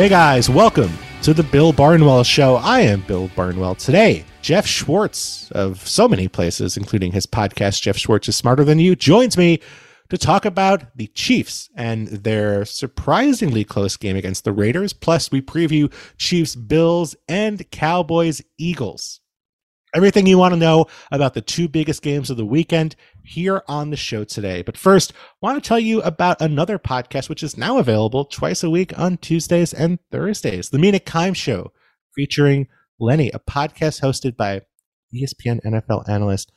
Hey guys, welcome to the Bill Barnwell Show. I am Bill Barnwell. Today, Geoff Schwartz of so many places, including his podcast, Geoff Schwartz is Smarter Than You, joins me to talk about the Chiefs and their surprisingly close game against the Raiders. Plus, we preview Chiefs, Bills, and Cowboys, Eagles. Everything you want to know about the two biggest games of the weekend here on the show today. But first, I want to tell you about another podcast which is now available twice a week on Tuesdays and Thursdays. The Mina Kimes Show, featuring Lenny, a podcast hosted by ESPN NFL analyst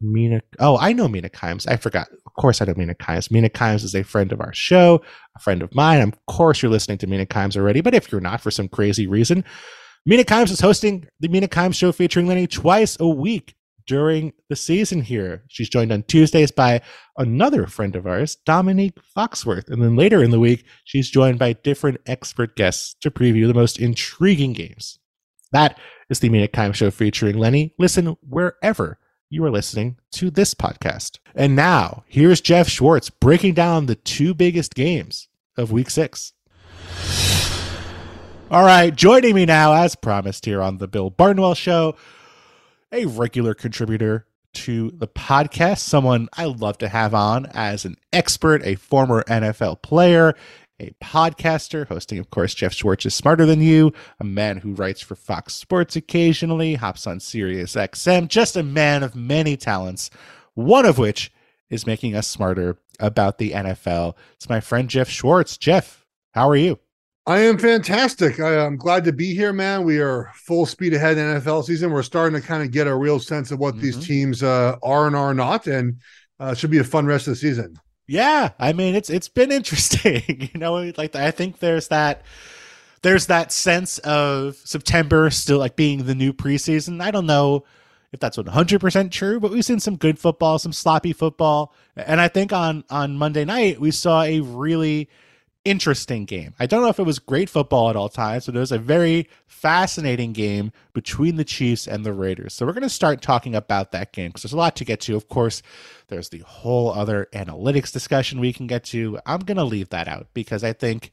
Mina. Oh, I know Mina Kimes. I forgot. Of course, I know Mina Kimes. Mina Kimes is a friend of our show, a friend of mine. Of course, you're listening to Mina Kimes already. But if you're not, for some crazy reason, Mina Kimes is hosting the Mina Kimes show featuring Lenny twice a week during the season here. She's joined on Tuesdays by another friend of ours, Dominique Foxworth. And then later in the week, she's joined by different expert guests to preview the most intriguing games. That is the Mina Kimes show featuring Lenny. Listen wherever you are listening to this podcast. And now, here's Geoff Schwartz breaking down the two biggest games of week six. All right, joining me now, as promised, here on the Bill Barnwell Show, a regular contributor to the podcast, someone I love to have on as an expert, a former NFL player, a podcaster, hosting, of course, Geoff Schwartz is Smarter Than You, a man who writes for Fox Sports occasionally, hops on Sirius XM, just a man of many talents, one of which is making us smarter about the NFL. It's my friend Geoff Schwartz. Geoff, how are you? I am fantastic. I, am glad to be here, man. We are full speed ahead in NFL season. We're starting to kind of get a real sense of what mm-hmm. these teams uh, are and are not, and uh, should be a fun rest of the season. Yeah, I mean it's it's been interesting. you know, like I think there's that there's that sense of September still like being the new preseason. I don't know if that's 100% true, but we've seen some good football, some sloppy football, and I think on on Monday night we saw a really interesting game. I don't know if it was great football at all times, but it was a very fascinating game between the Chiefs and the Raiders. So we're going to start talking about that game because there's a lot to get to. Of course, there's the whole other analytics discussion we can get to. I'm going to leave that out because I think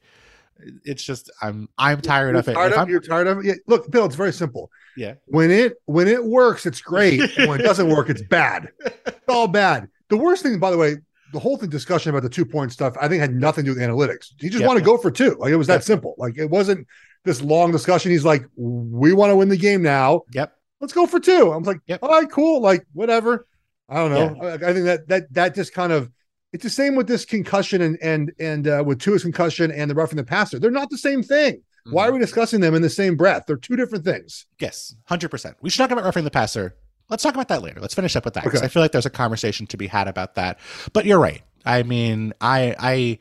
it's just I'm I'm tired you're of it. Tired of, you're tired of it. Yeah, look, Bill, it's very simple. Yeah. When it when it works, it's great. when it doesn't work, it's bad. It's all bad. The worst thing, by the way, the whole thing discussion about the two point stuff, I think had nothing to do with analytics. He just yep. wanted to go for two. Like it was that yep. simple. Like it wasn't this long discussion. He's like, we want to win the game now. Yep. Let's go for two. I'm like, yep. all right, cool. Like whatever. I don't know. Yeah. I, I, think that that that just kind of it's the same with this concussion and and and uh, with Tua's concussion and the roughing the passer. They're not the same thing. Mm-hmm. Why are we discussing them in the same breath? They're two different things. Yes, hundred percent. We should talk about roughing the passer let's talk about that later. Let's finish up with that because okay. I feel like there's a conversation to be had about that. But you're right. I mean, I I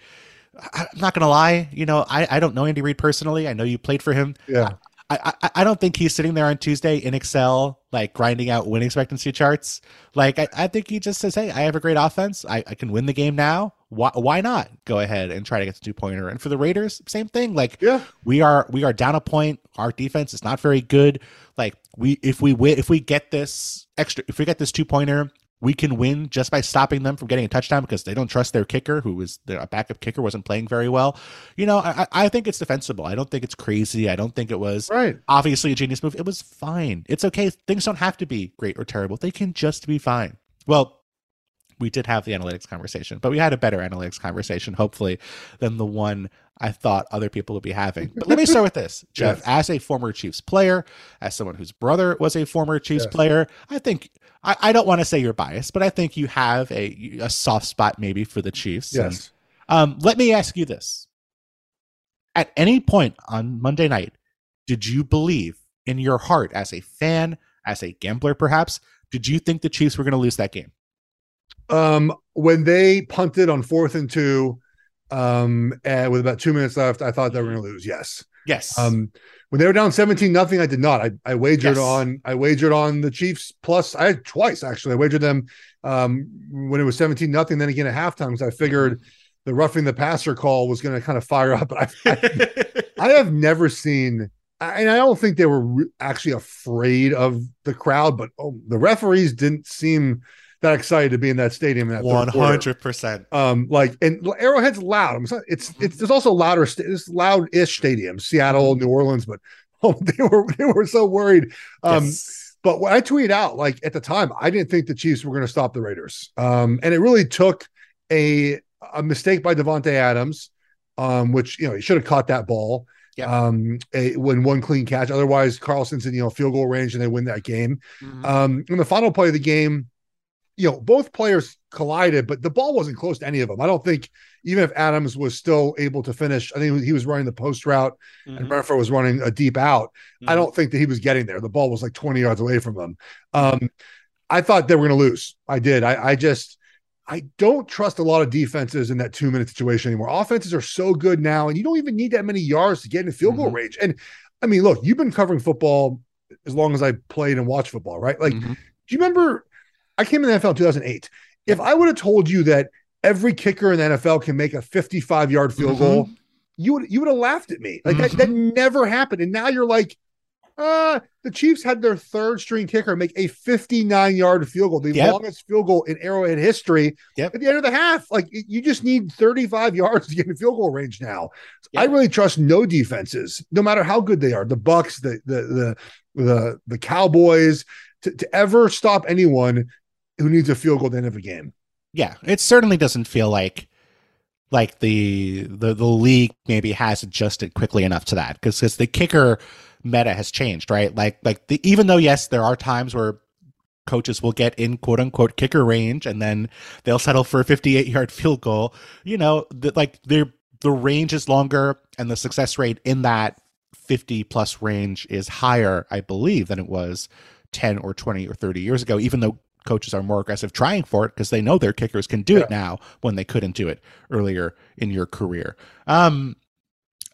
I'm not gonna lie. You know, I I don't know Andy Reid personally. I know you played for him. Yeah. I, I, I don't think he's sitting there on Tuesday in Excel, like grinding out win expectancy charts. Like, I, I think he just says, Hey, I have a great offense. I, I can win the game now. Why, why not go ahead and try to get the two pointer? And for the Raiders, same thing. Like, yeah, we are, we are down a point. Our defense is not very good. Like, we, if we win, if we get this extra, if we get this two pointer, we can win just by stopping them from getting a touchdown because they don't trust their kicker, who was their backup kicker, wasn't playing very well. You know, I, I think it's defensible. I don't think it's crazy. I don't think it was right. obviously a genius move. It was fine. It's okay. Things don't have to be great or terrible. They can just be fine. Well, we did have the analytics conversation, but we had a better analytics conversation, hopefully, than the one I thought other people would be having. But let me start with this, Geoff. Yes. As a former Chiefs player, as someone whose brother was a former Chiefs yes. player, I think I, I don't want to say you're biased, but I think you have a a soft spot maybe for the Chiefs. Yes. And, um, let me ask you this: At any point on Monday night, did you believe in your heart, as a fan, as a gambler, perhaps, did you think the Chiefs were going to lose that game? Um, when they punted on fourth and two, um, and with about two minutes left, I thought they were going to lose. Yes. Yes. Um, when they were down 17 nothing, I did not. I, I wagered yes. on I wagered on the Chiefs plus I had twice actually. I wagered them um, when it was 17 nothing, then again at halftime because I figured the roughing the passer call was going to kind of fire up. I, I, I have never seen, and I don't think they were re- actually afraid of the crowd, but oh, the referees didn't seem that excited to be in that stadium. In that one hundred percent. Um, like and Arrowhead's loud. It's it's, it's there's also louder. It's loud-ish stadiums, Seattle, New Orleans, but oh, they were they were so worried. Um, yes. but what I tweeted out, like at the time, I didn't think the Chiefs were going to stop the Raiders. Um, and it really took a a mistake by Davante Adams, um, which you know he should have caught that ball. Yeah. Um, a, when one clean catch. Otherwise, Carlson's in you know field goal range and they win that game. Mm-hmm. Um, in the final play of the game, you know, both players collided, but the ball wasn't close to any of them. I don't think even if Adams was still able to finish, I think he was running the post route mm-hmm. and Renfrow was running a deep out. Mm-hmm. I don't think that he was getting there. The ball was like 20 yards away from them. Um, I thought they were going to lose. I did. I, I just, I don't trust a lot of defenses in that two minute situation anymore. Offenses are so good now, and you don't even need that many yards to get in field goal mm-hmm. range. And I mean, look, you've been covering football as long as I played and watched football, right? Like, mm-hmm. do you remember I came in the NFL in 2008. If I would have told you that every kicker in the NFL can make a 55 yard field mm-hmm. goal, you would you would have laughed at me. Like mm-hmm. that, that mm-hmm. never happened. And now you're like, uh, the Chiefs had their third string kicker make a 59 yard field goal, the yep. longest field goal in Arrowhead history yep. at the end of the half. Like you just need 35 yards to get in field goal range now. Yep. I really trust no defenses, no matter how good they are. The Bucks, the the the the, the Cowboys, to, to ever stop anyone who needs a field goal at the end of a game. Yeah, it certainly doesn't feel like like the the the league maybe has adjusted quickly enough to that because because the kicker meta has changed, right? Like like the, even though yes, there are times where coaches will get in quote unquote kicker range and then they'll settle for a 58 yard field goal. You know, the, like the the range is longer and the success rate in that 50 plus range is higher, I believe, than it was 10 or 20 or 30 years ago, even though coaches are more aggressive trying for it because they know their kickers can do yeah. it now when they couldn't do it earlier in your career. Um,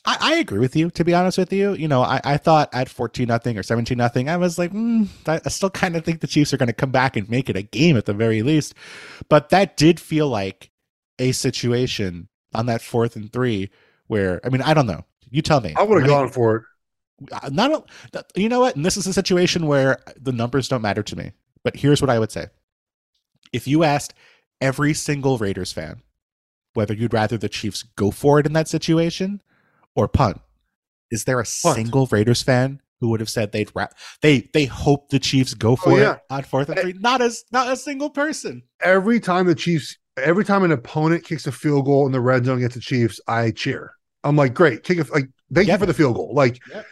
I, I, agree with you, to be honest with you. You know, I, I thought at 14 nothing or 17 nothing, I was like, mm, I, I still kind of think the Chiefs are going to come back and make it a game at the very least. But that did feel like a situation on that fourth and three where, I mean, I don't know. You tell me. I would have gone for it. Uh, not, you know what? And this is a situation where the numbers don't matter to me. But here's what I would say. If you asked every single Raiders fan whether you'd rather the Chiefs go for it in that situation or punt, is there a punt. single Raiders fan who would have said they'd ra- they they hope the Chiefs go oh, for oh, yeah. it on fourth and eh three? Not as not a single person. Every time the Chiefs, every time an opponent kicks a field goal in the red zone against the Chiefs, I cheer. I'm like, great, kick it. Like, thank yep. you for the field goal. Like, yep.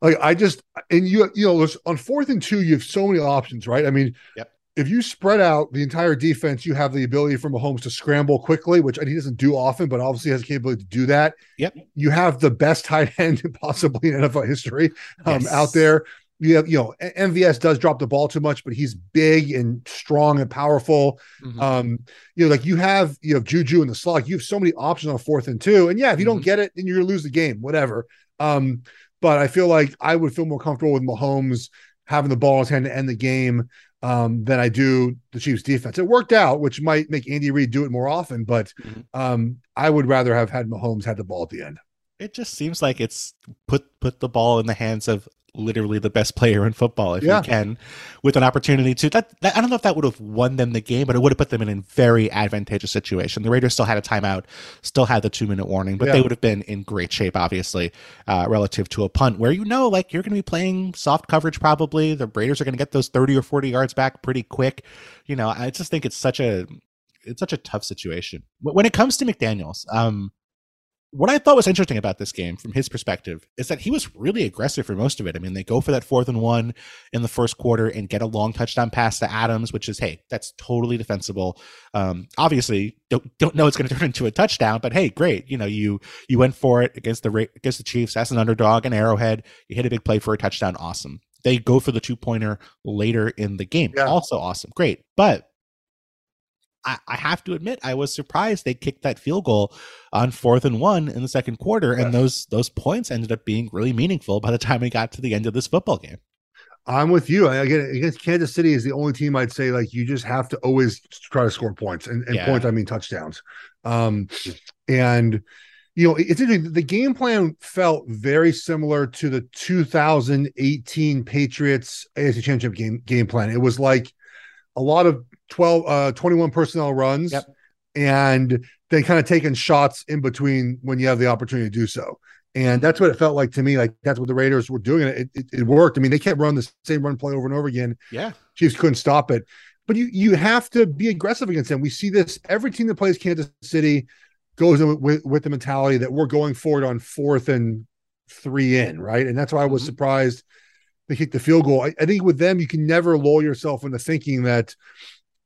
Like I just and you you know on fourth and two you have so many options, right? I mean, yep. if you spread out the entire defense, you have the ability for Mahomes to scramble quickly, which he doesn't do often, but obviously has the capability to do that. Yep. You have the best tight end possibly in NFL history um, yes. out there. You have, you know, MVS does drop the ball too much, but he's big and strong and powerful. Mm-hmm. Um, you know, like you have, you have Juju in the slot. You have so many options on fourth and two. And yeah, if you mm-hmm. don't get it, then you're gonna lose the game, whatever. Um, but I feel like I would feel more comfortable with Mahomes having the ball in his hand to end the game um, than I do the Chiefs defense. It worked out, which might make Andy Reid do it more often, but mm-hmm. um, I would rather have had Mahomes had the ball at the end. It just seems like it's put put the ball in the hands of literally the best player in football if yeah. you can with an opportunity to that, that, I don't know if that would have won them the game but it would have put them in a very advantageous situation the Raiders still had a timeout still had the two minute warning but yeah. they would have been in great shape obviously uh, relative to a punt where you know like you're going to be playing soft coverage probably the Raiders are going to get those 30 or 40 yards back pretty quick you know I just think it's such a it's such a tough situation when it comes to McDaniels um what I thought was interesting about this game from his perspective is that he was really aggressive for most of it. I mean, they go for that fourth and one in the first quarter and get a long touchdown pass to Adams, which is, hey, that's totally defensible. Um, obviously, don't don't know it's going to turn into a touchdown, but hey, great. You know, you you went for it against the against the Chiefs as an underdog and Arrowhead. You hit a big play for a touchdown, awesome. They go for the two pointer later in the game, yeah. also awesome, great. But I, I, have to admit, I was surprised they kicked that field goal on fourth and one in the second quarter, and those those points ended up being really meaningful by the time we got to the end of this football game. I'm with you. I again, against Kansas City is the only team I'd say like you just have to always try to score points, and, and yeah. points I mean touchdowns. Um, and you know it's interesting. The game plan felt very similar to the 2018 Patriots AFC Championship game game plan. It was like a lot of 12, uh, 21 personnel runs, Yep. and then kind of taking shots in between when you have the opportunity to do so. And that's what it felt like to me. Like that's what the Raiders were doing. It, it, it worked. I mean, they kept running the same run play over and over again. Yeah. Chiefs couldn't stop it. But you you have to be aggressive against them. We see this every team that plays Kansas City goes in with, with the mentality that we're going forward on fourth and three in, right? And that's why I was Mhm. surprised they kicked the field goal. I, I think with them, you can never lull yourself into thinking that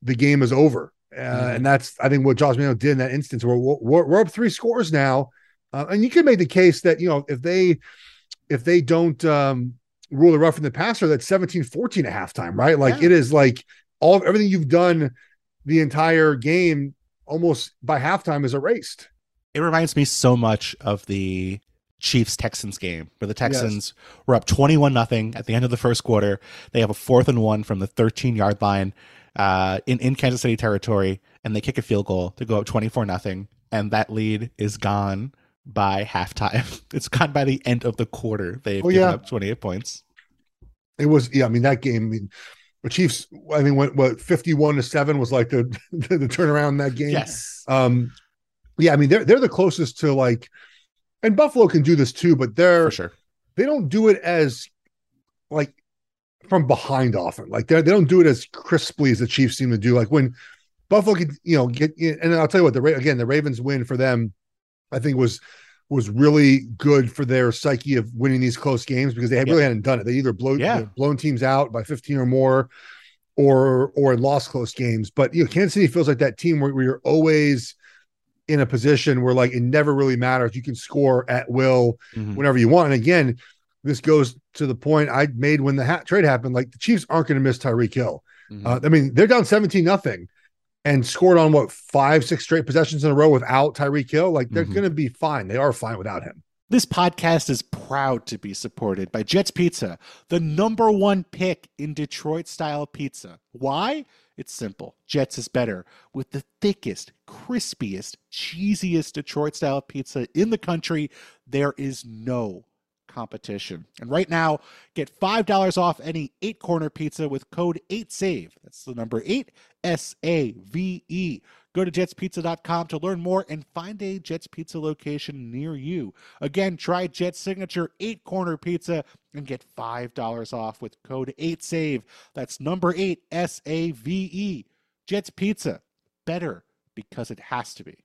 the game is over. Uh, Mhm. And that's, I think, what Josh Mano did in that instance. Where we're, we're, we're up three scores now, uh, and you can make the case that you know if they if they don't um, rule the rough in the passer, that's 17-14 at halftime, right? Like Yeah. it is like all everything you've done the entire game almost by halftime is erased. It reminds me so much of the Chiefs Texans game where the Texans were up 21 nothing at the end of the first quarter. They have a fourth and one from the 13 yard line uh, in, in Kansas City territory, and they kick a field goal to go up 24 nothing. And that lead is gone by halftime. It's gone by the end of the quarter. They've Oh, given yeah. up 28 points. It was, yeah. I mean, that game. I mean, the Chiefs. I mean, what what fifty one to seven was like the the, the turnaround in that game. Yes. Um. Yeah. I mean, they're they're the closest to like, and Buffalo can do this too, but they're For sure. they don't do it as like from behind often. Like they they don't do it as crisply as the Chiefs seem to do. Like when Buffalo could, you know, get and I'll tell you what the again the Ravens win for them, I think was was really good for their psyche of winning these close games because they had Yeah. really hadn't done it. They either blow Yeah. you know, blown teams out by 15 or more or or lost close games. But you know, Kansas City feels like that team where, where you're always in a position where like it never really matters. You can score at will Mhm. whenever you want. And again, this goes to the point I made when the ha- trade happened. Like the Chiefs aren't going to miss Tyreek Hill. Mhm. Uh, I mean, they're down 17 nothing and scored on what five, six straight possessions in a row without Tyreek Hill. Like they're Mhm. going to be fine. They are fine without him. This podcast is proud to be supported by Jets Pizza, the number one pick in Detroit style pizza. Why? It's simple. Jets is better with the thickest, crispiest, cheesiest Detroit style pizza in the country. There is no competition. And right now, get $5 off any eight corner pizza with code 8SAVE. That's the number 8 S A V E. Go to jetspizza.com to learn more and find a Jets Pizza location near you. Again, try Jet's signature eight corner pizza and get $5 off with code 8SAVE. That's number 8 S A V E. Jet's Pizza. Better because it has to be.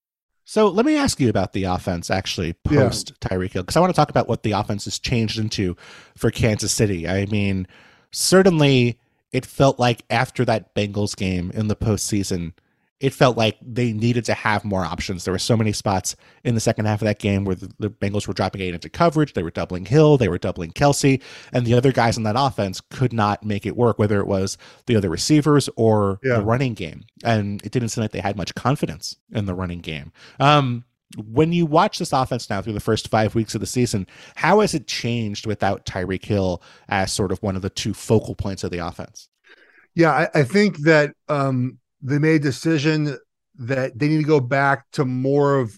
So let me ask you about the offense actually Yeah. post Tyreek Hill because I want to talk about what the offense has changed into for Kansas City. I mean, certainly it felt like after that Bengals game in the postseason, it felt like they needed to have more options. There were so many spots in the second half of that game where the, the Bengals were dropping eight into coverage. They were doubling Hill, they were doubling Kelce, and the other guys in that offense could not make it work, whether it was the other receivers or Yeah. the running game. And it didn't seem like they had much confidence in the running game. Um, when you watch this offense now through the first five weeks of the season, how has it changed without Tyreek Hill as sort of one of the two focal points of the offense? Yeah, I, I think that um, they made a decision that they need to go back to more of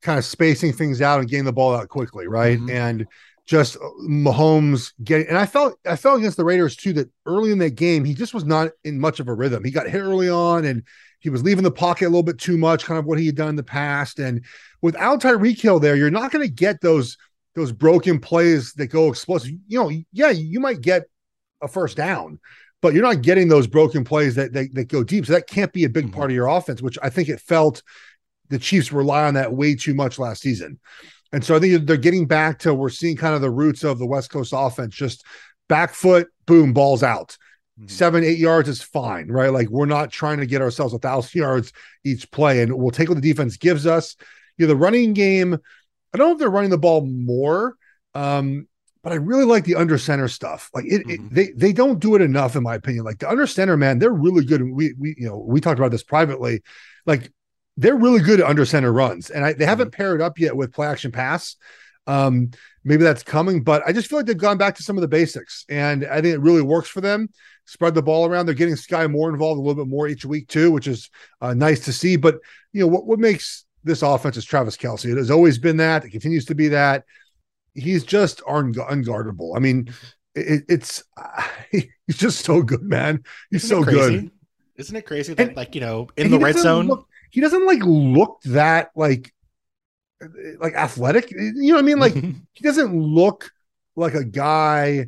kind of spacing things out and getting the ball out quickly, right? Mhm. And just Mahomes getting and I felt I felt against the Raiders too that early in that game he just was not in much of a rhythm. He got hit early on and he was leaving the pocket a little bit too much, kind of what he had done in the past. And without Tyreek Hill there, you're not going to get those those broken plays that go explosive. You know, yeah, you might get a first down, but you're not getting those broken plays that that, that go deep. So that can't be a big Mhm. part of your offense, which I think it felt the Chiefs rely on that way too much last season. And so I think they're getting back to we're seeing kind of the roots of the West Coast offense, just back foot, boom, balls out. Mhm. Seven, eight yards is fine, right? Like we're not trying to get ourselves a thousand yards each play, and we'll take what the defense gives us. You know, the running game, I don't know if they're running the ball more, um, but I really like the under center stuff. Like it, mm-hmm. it, they they don't do it enough, in my opinion. Like the under center, man, they're really good. We we you know we talked about this privately. Like they're really good at under center runs, and I, they haven't mm-hmm. paired up yet with play action pass. Um, maybe that's coming, but I just feel like they've gone back to some of the basics, and I think it really works for them. Spread the ball around. They're getting Skyy more involved a little bit more each week too, which is uh, nice to see. But you know what what makes this offense is Travis Kelce. It has always been that. It continues to be that. He's just un- unguardable. I mean, it, it's uh, he's just so good, man. He's Isn't so good. Isn't it crazy that and, like you know in the red zone look, he doesn't like look that like like athletic. You know what I mean? Like he doesn't look like a guy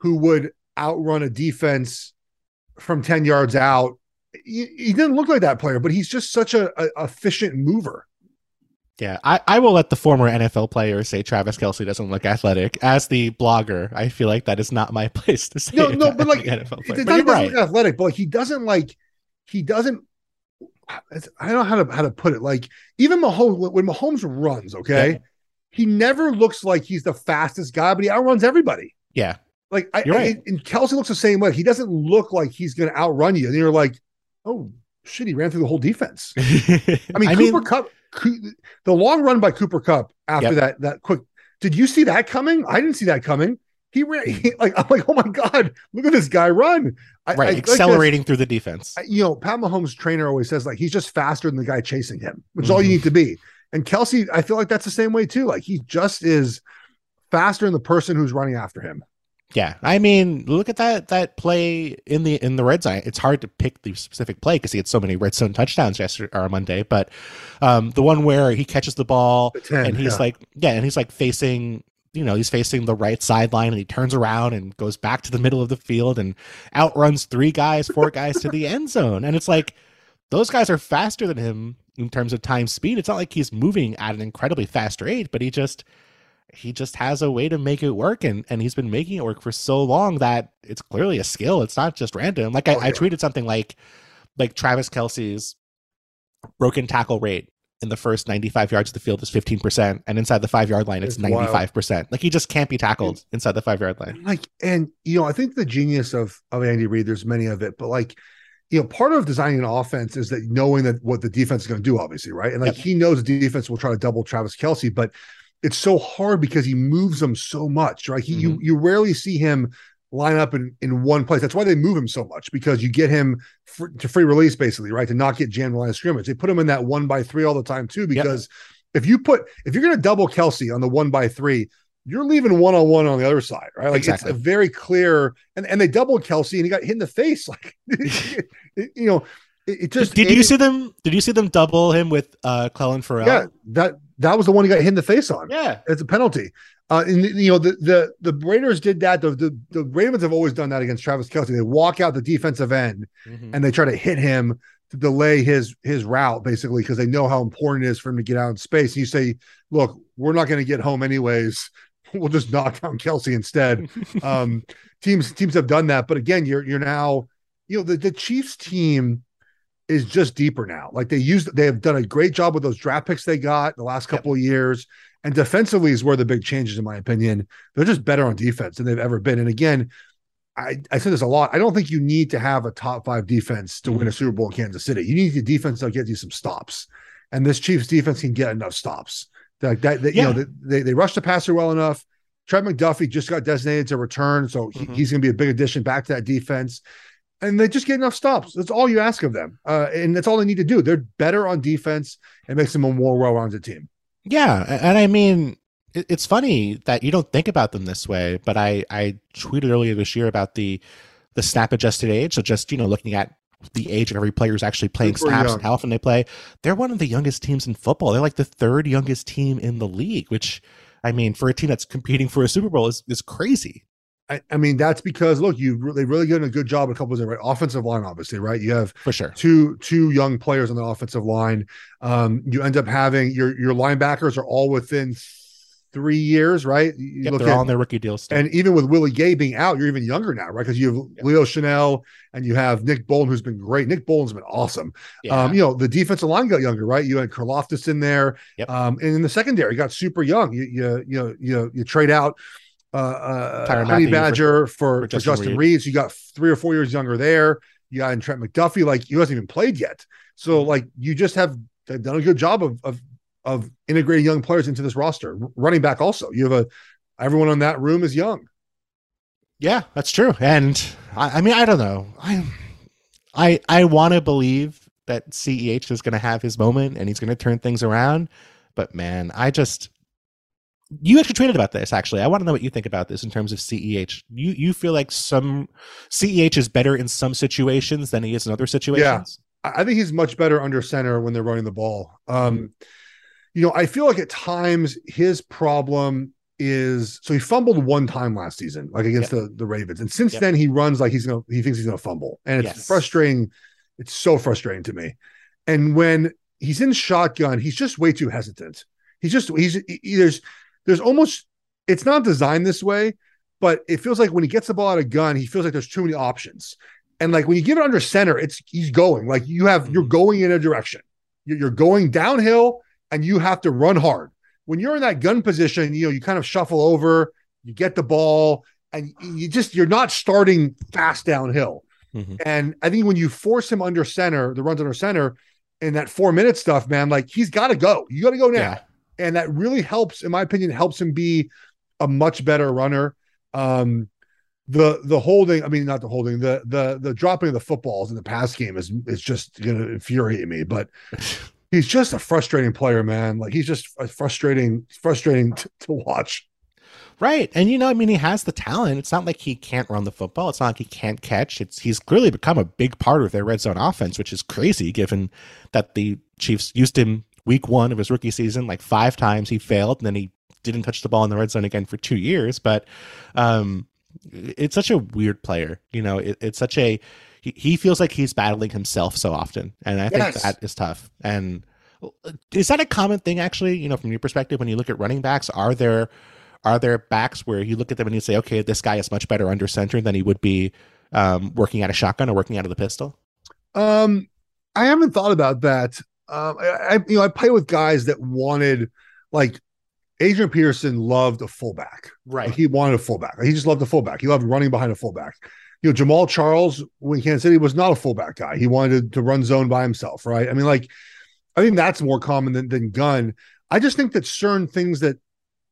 who would outrun a defense from 10 yards out. He, he didn't look like that player, but he's just such a, a efficient mover. Yeah, I, I will let the former NFL player say Travis Kelce doesn't look athletic. As the blogger, I feel like that is not my place to say. No, no, but like NFL player. It, doesn't right. look athletic, but like he doesn't like he doesn't. I don't know how to how to put it. Like even Mahomes, when Mahomes runs, okay, yeah. he never looks like he's the fastest guy, but he outruns everybody. Yeah, like I, right. I, and Kelce looks the same way. He doesn't look like he's going to outrun you, and you're like, oh shit, he ran through the whole defense. I mean, I Cooper mean, Kupp, the long run by Cooper Kupp after yep. that that quick. Did you see that coming? I didn't see that coming. He ran he, like I'm like, oh my god, look at this guy run! I, right, I, accelerating like through the defense. You know, Pat Mahomes' trainer always says like he's just faster than the guy chasing him, which is mm-hmm. all you need to be. And Kelce, I feel like that's the same way too. Like he just is faster than the person who's running after him. Yeah, I mean, look at that that play in the in the red zone. It's hard to pick the specific play because he had so many red zone touchdowns yesterday or Monday. But um, the one where he catches the ball the 10, and he's yeah. like, yeah, and he's like facing, you know, he's facing the right sideline and he turns around and goes back to the middle of the field and outruns three guys, four guys to the end zone. And it's like those guys are faster than him in terms of time speed. It's not like he's moving at an incredibly fast rate, but he just he just has a way to make it work and and he's been making it work for so long that it's clearly a skill it's not just random like I, oh, yeah. I tweeted something like like travis kelce's broken tackle rate in the first 95 yards of the field is 15% and inside the five yard line it's, it's 95% wild. like he just can't be tackled inside the five yard line like and you know i think the genius of of andy reid there's many of it but like you know, part of designing an offense is that knowing that what the defense is going to do, obviously, right? And like yep. he knows the defense will try to double Travis Kelce, but it's so hard because he moves them so much, right? He mm-hmm. you you rarely see him line up in, in one place. That's why they move him so much because you get him fr- to free release basically, right? To not get jammed in the line of scrimmage. They put him in that one by three all the time too, because yep. if you put if you're going to double Kelce on the one by three, you're leaving one on one on the other side, right? Like exactly. it's a very clear and and they doubled Kelce and he got hit in the face, like you know. It, just did, did you see them? Did you see them double him with uh Clelin Ferrell? Yeah, that that was the one he got hit in the face on. Yeah, it's a penalty. Uh, and you know the the the Raiders did that. The, the the Ravens have always done that against Travis Kelce. They walk out the defensive end mm-hmm. and they try to hit him to delay his his route, basically, because they know how important it is for him to get out in space. And you say, "Look, we're not going to get home anyways. We'll just knock down Kelce instead." um, teams teams have done that, but again, you're you're now, you know, the the Chiefs team is just deeper now. Like they used, they have done a great job with those draft picks they got the last couple yep. of years. And defensively is where the big changes, in my opinion. They're just better on defense than they've ever been. And again, I, I said this a lot. I don't think you need to have a top five defense to mm-hmm. win a Super Bowl in Kansas City. You need a defense that gets you some stops. And this Chiefs defense can get enough stops. Like that, that yeah. you know, they, they rush the passer well enough. Trent McDuffie just got designated to return, so mm-hmm. he, he's going to be a big addition back to that defense and they just get enough stops. That's all you ask of them, uh, and that's all they need to do. They're better on defense. It makes them a more well-rounded team. Yeah, and I mean, it's funny that you don't think about them this way, but I I tweeted earlier this year about the the snap adjusted age. So just you know looking at the age of every player who's actually playing Super snaps young. and how often they play. They're one of the youngest teams in football. They're like the third youngest team in the league, which I mean, for a team that's competing for a Super Bowl is is crazy. I, I, mean, that's because look, you they really done a good job a couple of right offensive line, obviously, right? You have for sure two two young players on the offensive line. Um, you end up having your your linebackers are all within three years, right? You yep, they're at, on their rookie deals. And even with Willie Gay being out, you're even younger now, right? Because you have yep. Leo Chenal and you have Nick Bolton, who's been great. Nick Bolton's been awesome. Yeah. Um, you know, the defensive line got younger, right? You had Karlaftis in there. Yep. Um, and in the secondary, got super young. You you you know, you, you trade out uh, uh Honey Badger for, for, for Justin, Justin Reid. Reed. So you got three or four years younger there. You got in Trent McDuffie, like he hasn't even played yet. So like you just have done a good job of of of integrating young players into this roster. Running back also, you have a everyone on that room is young. Yeah, that's true. And I, I mean, I don't know. I I I want to believe that CEH is going to have his moment and he's going to turn things around. But man, I just you actually tweeted about this actually. I want to know what you think about this in terms of CEH. You you feel like some CEH is better in some situations than he is in other situations? Yeah. I think he's much better under center when they're running the ball. Um, mm-hmm. you know, I feel like at times his problem is so he fumbled one time last season, like against yep. the, the Ravens. And since yep. then he runs like he's gonna he thinks he's gonna fumble. And it's yes. frustrating. It's so frustrating to me. And when he's in shotgun, he's just way too hesitant. He's just he's he, there's there's almost it's not designed this way, but it feels like when he gets the ball out of gun, he feels like there's too many options. And like when you get it under center, it's he's going like you have you're mm-hmm. going in a direction. You're going downhill and you have to run hard. When you're in that gun position, you know, you kind of shuffle over, you get the ball, and you just you're not starting fast downhill. Mm-hmm. And I think when you force him under center, the runs under center, in that four minute stuff, man, like he's got to go. You got to go now. Yeah. And that really helps, in my opinion, helps him be a much better runner. Um, the the holding, I mean, not the holding, the the the dropping of the footballs in the pass game is is just gonna infuriate me. But he's just a frustrating player, man. Like he's just frustrating, frustrating to, to watch. Right. And you know, I mean, he has the talent. It's not like he can't run the football. It's not like he can't catch. It's he's clearly become a big part of their red zone offense, which is crazy given that the Chiefs used him week one of his rookie season like five times. He failed and then he didn't touch the ball in the red zone again for two years. But um it's such a weird player. You know, it, it's such a he, he feels like he's battling himself so often. And I think that is tough. And is that a common thing actually, you know, from your perspective when you look at running backs? Are there are there backs where you look at them and you say, okay, this guy is much better under center than he would be um, working out a shotgun or working out of the pistol? Um, I haven't thought about that. Um, I, I, you know, I play with guys that wanted like Adrian Peterson loved a fullback. Right. Like, he wanted a fullback. He just loved a fullback. He loved running behind a fullback. You know, Jamaal Charles when Kansas City was not a fullback guy. He wanted to run zone by himself. Right. I mean, like, I think that's more common than, than gun. I just think that certain things that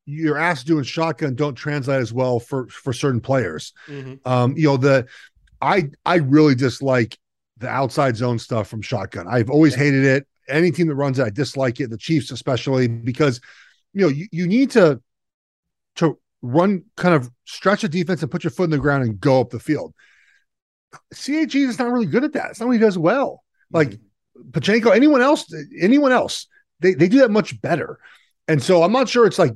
you're asked to do in shotgun don't translate as well for for certain players. Mm-hmm. Um, you know, the I I really dislike the outside zone stuff from shotgun. I've always yeah. hated it. Any team that runs it, I dislike it. The Chiefs especially because you know you, you need to to run kind of stretch a defense and put your foot in the ground and go up the field. CAG is not really good at that. It's not what he does well. Like mm-hmm. Pacheco, anyone else, anyone else, they, they do that much better. And so I'm not sure it's like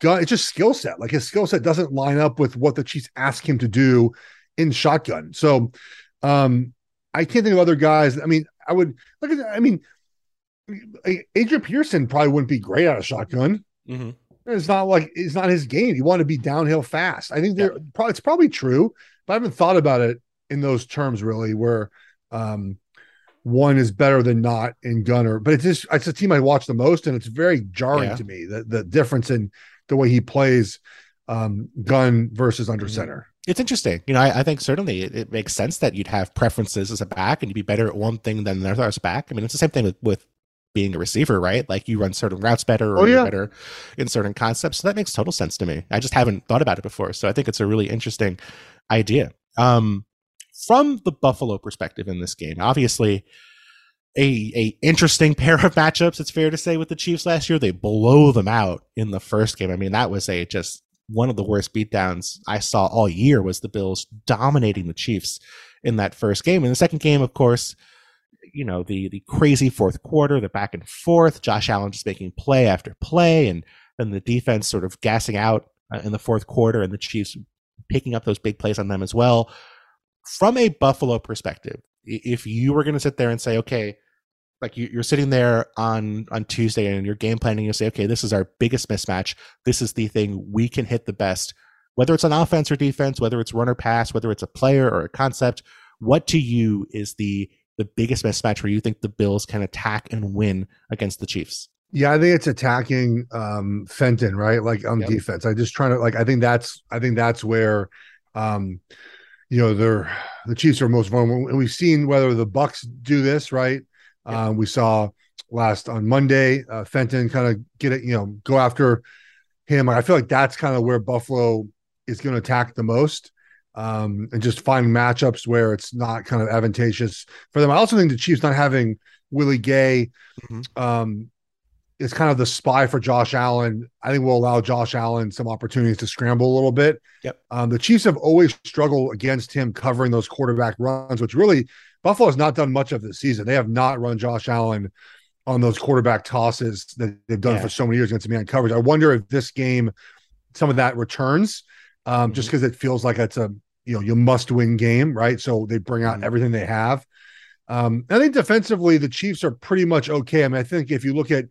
gun. It's just skill set. Like his skill set doesn't line up with what the Chiefs ask him to do in shotgun. So um I can't think of other guys. I mean, I would look at. I mean, Adrian Peterson probably wouldn't be great out of shotgun. Mm-hmm. It's not like it's not his game. He wanted to be downhill fast. I think they're yeah. probably it's probably true, but I haven't thought about it in those terms really. Where um, one is better than not in Gunner, but it's just it's a team I watch the most, and it's very jarring yeah. to me the the difference in the way he plays um, gun versus under mm-hmm. center. It's interesting. You know, I, I think certainly it, it, makes sense that you'd have preferences as a back and you'd be better at one thing than another as a back. I mean, it's the same thing with, with being a receiver, right? Like you run certain routes better or oh, yeah. better in certain concepts. So that makes total sense to me. I just haven't thought about it before. So I think it's a really interesting idea. Um, from the Buffalo perspective in this game, obviously, a a interesting pair of matchups. It's fair to say with the Chiefs last year, they blow them out in the first game. I mean, that was a just one of the worst beatdowns I saw all year. Was the Bills dominating the Chiefs in that first game? In the second game, of course, you know the the crazy fourth quarter, the back and forth, Josh Allen just making play after play, and then the defense sort of gassing out uh, in the fourth quarter, and the Chiefs picking up those big plays on them as well. From a Buffalo perspective, if you were going to sit there and say, okay, like you, are sitting there on on Tuesday and you're game planning, you say, okay, this is our biggest mismatch. This is the thing we can hit the best, whether it's on offense or defense, whether it's run or pass, whether it's a player or a concept. What to you is the the biggest mismatch where you think the Bills can attack and win against the Chiefs? Yeah, I think it's attacking um Fenton, right? Like on yep. defense. I just trying to like I think that's I think that's where um you know they're the Chiefs are most vulnerable. And we've seen whether the Bucks do this, right? Yep. Um, we saw last on Monday, uh, Fenton kind of get it, you know, go after him. I feel like that's kind of where Buffalo is going to attack the most um, and just find matchups where it's not kind of advantageous for them. I also think the Chiefs not having Willie Gay mm-hmm. um, is kind of the spy for Josh Allen. I think will allow Josh Allen some opportunities to scramble a little bit. Yep. Um, the Chiefs have always struggled against him covering those quarterback runs, which really Buffalo has not done much of this season. They have not run Josh Allen on those quarterback tosses that they've done yeah. for so many years against man coverage. I wonder if this game, some of that returns, um, mm-hmm. just because it feels like it's a you know you must win game, right? So they bring out mm-hmm. everything they have. Um, I think defensively, the Chiefs are pretty much okay. I mean, I think if you look at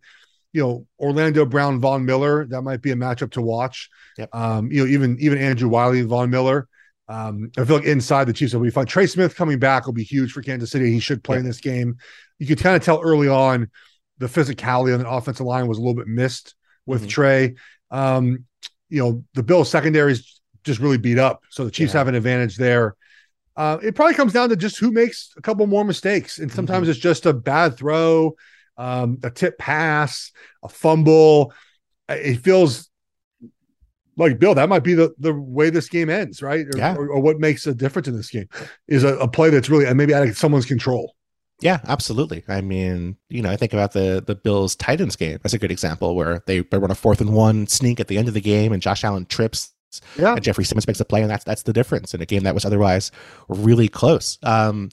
you know Orlando Brown, Von Miller, that might be a matchup to watch. Yep. Um, you know, even even Andrew Wylie, Von Miller. Um, I feel like inside the Chiefs will be fun. Trey Smith coming back will be huge for Kansas City. He should play yep. in this game you could kind of tell early on the physicality on the offensive line was a little bit missed with mm-hmm. Trey. Um, you know, the Bills secondary is just really beat up. So the Chiefs yeah. have an advantage there. Uh, it probably comes down to just who makes a couple more mistakes. And sometimes mm-hmm. it's just a bad throw, um, a tip pass, a fumble. It feels like Bill, that might be the, the way this game ends, right? Or, yeah. or, or what makes a difference in this game is a, a play that's really and maybe out of someone's control. Yeah, absolutely. I mean, you know, I think about the the Bills Titans game. That's a good example where they, they run a fourth and one sneak at the end of the game, and Josh Allen trips. Yeah. And Jeffrey Simmons makes a play, and that's that's the difference in a game that was otherwise really close. Um,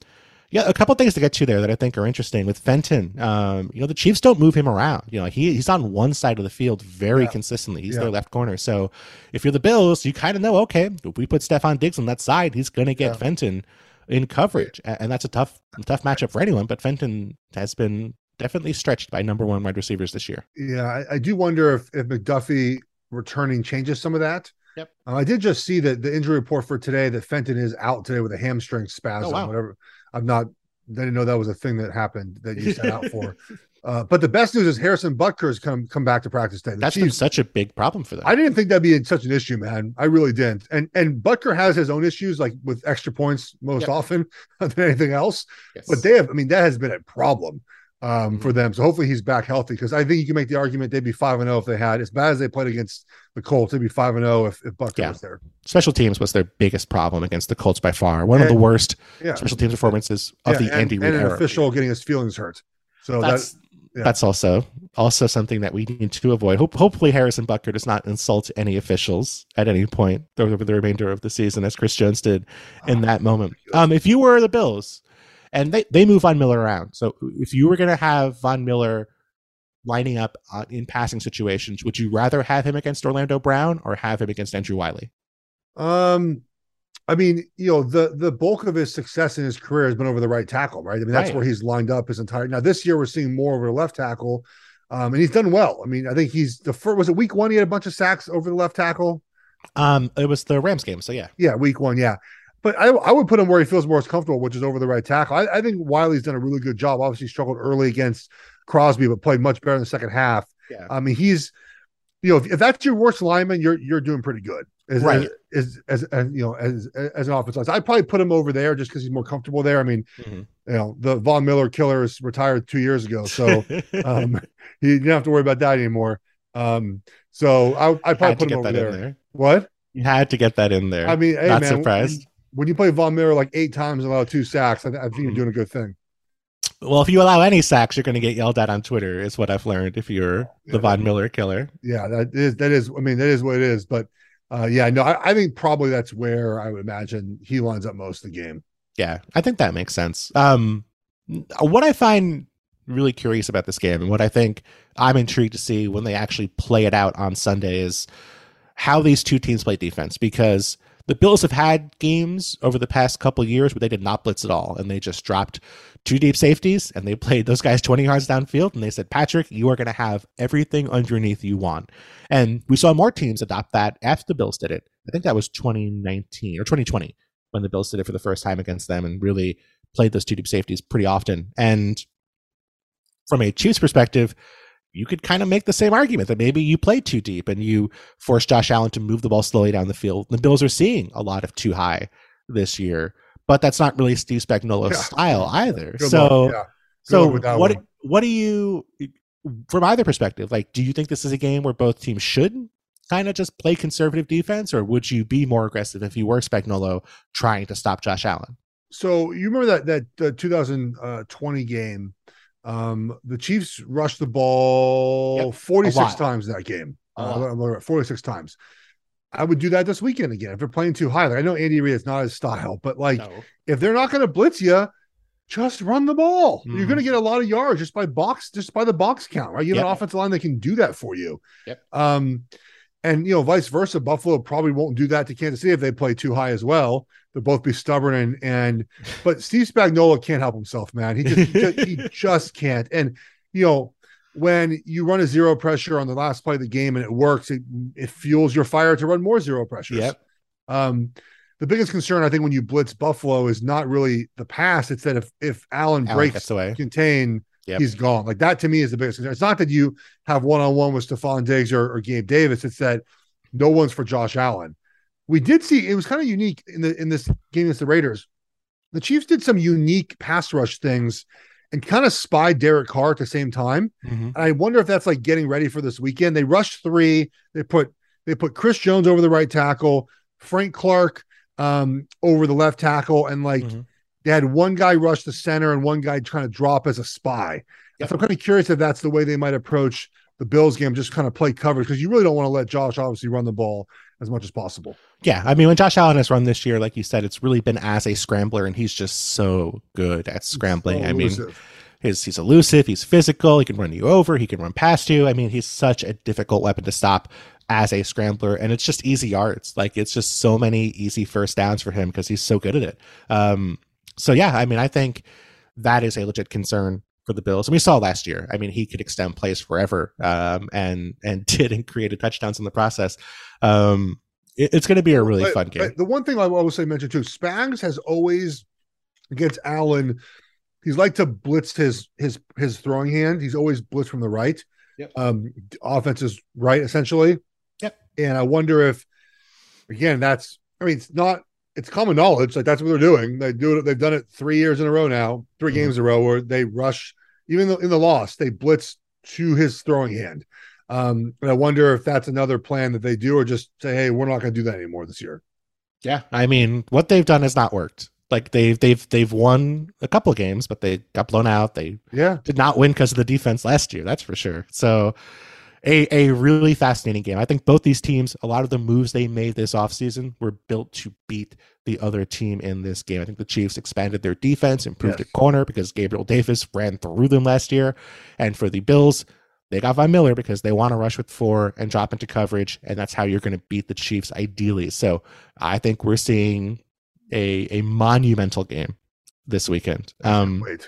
yeah, a couple things to get to there that I think are interesting with Fenton. Um, you know, the Chiefs don't move him around. You know, he he's on one side of the field very yeah. consistently. He's yeah. their left corner. So if you're the Bills, you kind of know, okay, if we put Stefon Diggs on that side, he's going to get yeah. Fenton in coverage, and that's a tough tough matchup for anyone. But Fenton has been definitely stretched by number one wide receivers this year. Yeah, I, I do wonder if if McDuffie returning changes some of that. Yep. Uh, I did just see that the injury report for today that Fenton is out today with a hamstring spasm. Oh, wow. Whatever. I'm not. I didn't know that was a thing that happened that you set out for. Uh, but the best news is Harrison Butker's come come back to practice today. The That's Chiefs, been such a big problem for them. I didn't think that'd be such an issue, man. I really didn't. And and Butker has his own issues, like with extra points most yep. often than anything else. Yes. But they have, I mean, that has been a problem um, mm-hmm. for them. So hopefully he's back healthy because I think you can make the argument they'd be five and zero oh if they had as bad as they played against the Colts. They'd be five and zero oh if, if Butker yeah. was there. Special teams was their biggest problem against the Colts by far. One and, of the worst yeah. special teams performances of yeah, the and, Andy Reid and an official getting his feelings hurt. So that's yeah. that's also also something that we need to avoid. Hope, hopefully, Harrison Butker does not insult any officials at any point over the remainder of the season, as Chris Jones did in oh, that moment. Um, if you were the Bills, and they they move Von Miller around, so if you were going to have Von Miller lining up uh, in passing situations, would you rather have him against Orlando Brown or have him against Andrew Wylie? Um, I mean, you know, the the bulk of his success in his career has been over the right tackle, right? I mean, that's right. where he's lined up his entire. Now this year we're seeing more over the left tackle, um, and he's done well. I mean, I think he's the first. Was it week one? He had a bunch of sacks over the left tackle. Um, it was the Rams game, so yeah, yeah, week one, yeah. But I, I would put him where he feels most comfortable, which is over the right tackle. I, I think Wylie's done a really good job. Obviously, struggled early against Crosby, but played much better in the second half. Yeah. I mean, he's, you know, if, if that's your worst lineman, you're you're doing pretty good as, right. as, as, as, you know as as an offensive line. I'd probably put him over there just because he's more comfortable there. I mean, mm-hmm. you know, the Von Miller killer is retired two years ago, so um, he didn't have to worry about that anymore. Um, so I I probably put him over there. there. What? You had to get that in there. I mean, hey, not man, surprised. When, you play Von Miller like eight times and allow two sacks, I, I think mm-hmm. you're doing a good thing. Well, if you allow any sacks, you're going to get yelled at on Twitter. Is what I've learned. If you're the yeah, Von Miller killer, yeah, that is that is. I mean, that is what it is. But uh, yeah, no, I, I, think probably that's where I would imagine he lines up most of the game. Yeah, I think that makes sense. Um, what I find really curious about this game and what I think I'm intrigued to see when they actually play it out on Sunday is how these two teams play defense because the Bills have had games over the past couple years where they did not blitz at all and they just dropped two deep safeties and they played those guys 20 yards downfield and they said, Patrick, you are going to have everything underneath you want. And we saw more teams adopt that after the Bills did it. I think that was 2019 or 2020 when the Bills did it for the first time against them and really played those two deep safeties pretty often. And from a Chiefs perspective, you could kind of make the same argument that maybe you play too deep and you force Josh Allen to move the ball slowly down the field. The Bills are seeing a lot of too high this year, but that's not really Steve Spagnuolo's yeah. style either. Good so, yeah. so what one. what do you from either perspective? Like, do you think this is a game where both teams should kind of just play conservative defense, or would you be more aggressive if you were Spagnuolo trying to stop Josh Allen? So you remember that that uh, 2020 game? Um, the Chiefs rushed the ball yep, 46 times that game. Uh, 46 times. I would do that this weekend again if they're playing too high. Like, I know Andy Reid is not his style, but like no. if they're not going to blitz you, just run the ball. Mm-hmm. You're going to get a lot of yards just by box, just by the box count, right? You have yep. an offensive line that can do that for you. Yep. Um, and you know, vice versa, Buffalo probably won't do that to Kansas City if they play too high as well. They'll both be stubborn and and but Steve Spagnuolo can't help himself, man. He just, he, just he just can't. And you know, when you run a zero pressure on the last play of the game and it works, it it fuels your fire to run more zero pressures. Yep. Um, the biggest concern I think when you blitz Buffalo is not really the pass; it's that if if Allen, Allen breaks away. contain, yep. he's gone. Like that to me is the biggest concern. It's not that you have one on one with Stefon Diggs or, or Gabe Davis; it's that no one's for Josh Allen. We did see it was kind of unique in the in this game against the Raiders. The Chiefs did some unique pass rush things and kind of spied Derek Carr at the same time. Mm-hmm. And I wonder if that's like getting ready for this weekend. They rushed three. They put they put Chris Jones over the right tackle, Frank Clark um, over the left tackle, and like mm-hmm. They had one guy rush the center and one guy trying to drop as a spy. Yep. So I'm kind of curious if that's the way they might approach the Bills game, just kind of play coverage because you really don't want to let Josh obviously run the ball as much as possible. Yeah, I mean, when Josh Allen has run this year, like you said, it's really been as a scrambler, and he's just so good at scrambling. So I mean, his he's elusive, he's physical, he can run you over, he can run past you. I mean, he's such a difficult weapon to stop as a scrambler and it's just easy yards like it's just so many easy first downs for him because he's so good at it um so yeah i mean i think that is a legit concern for the bills and we saw last year i mean he could extend plays forever um and and did and created touchdowns in the process um it, it's going to be a really but, fun game the one thing i will say mention too spags has always against allen he's like to blitz his his his throwing hand he's always blitz from the right Yep. Um, offense is right essentially. Yep. And I wonder if, again, that's, I mean, it's not, it's common knowledge. Like that's what they're doing. They do it. They've done it three years in a row now, 3 mm-hmm. games in a row where they rush, even in the loss, they blitz to his throwing hand. Um, and I wonder if that's another plan that they do, or just say, "Hey, we're not going to do that anymore this year." Yeah, I mean, what they've done has not worked. Like they've they've they've won a couple games, but they got blown out. They yeah did not win because of the defense last year. That's for sure. So a, a really fascinating game. I think both these teams, a lot of the moves they made this offseason were built to beat the other team in this game. I think the Chiefs expanded their defense, improved yes. at corner because Gabriel Davis ran through them last year. And for the Bills, they got Von Miller because they want to rush with four and drop into coverage. And that's how you're going to beat the Chiefs ideally. So I think we're seeing a, a monumental game this weekend. Um, Wait.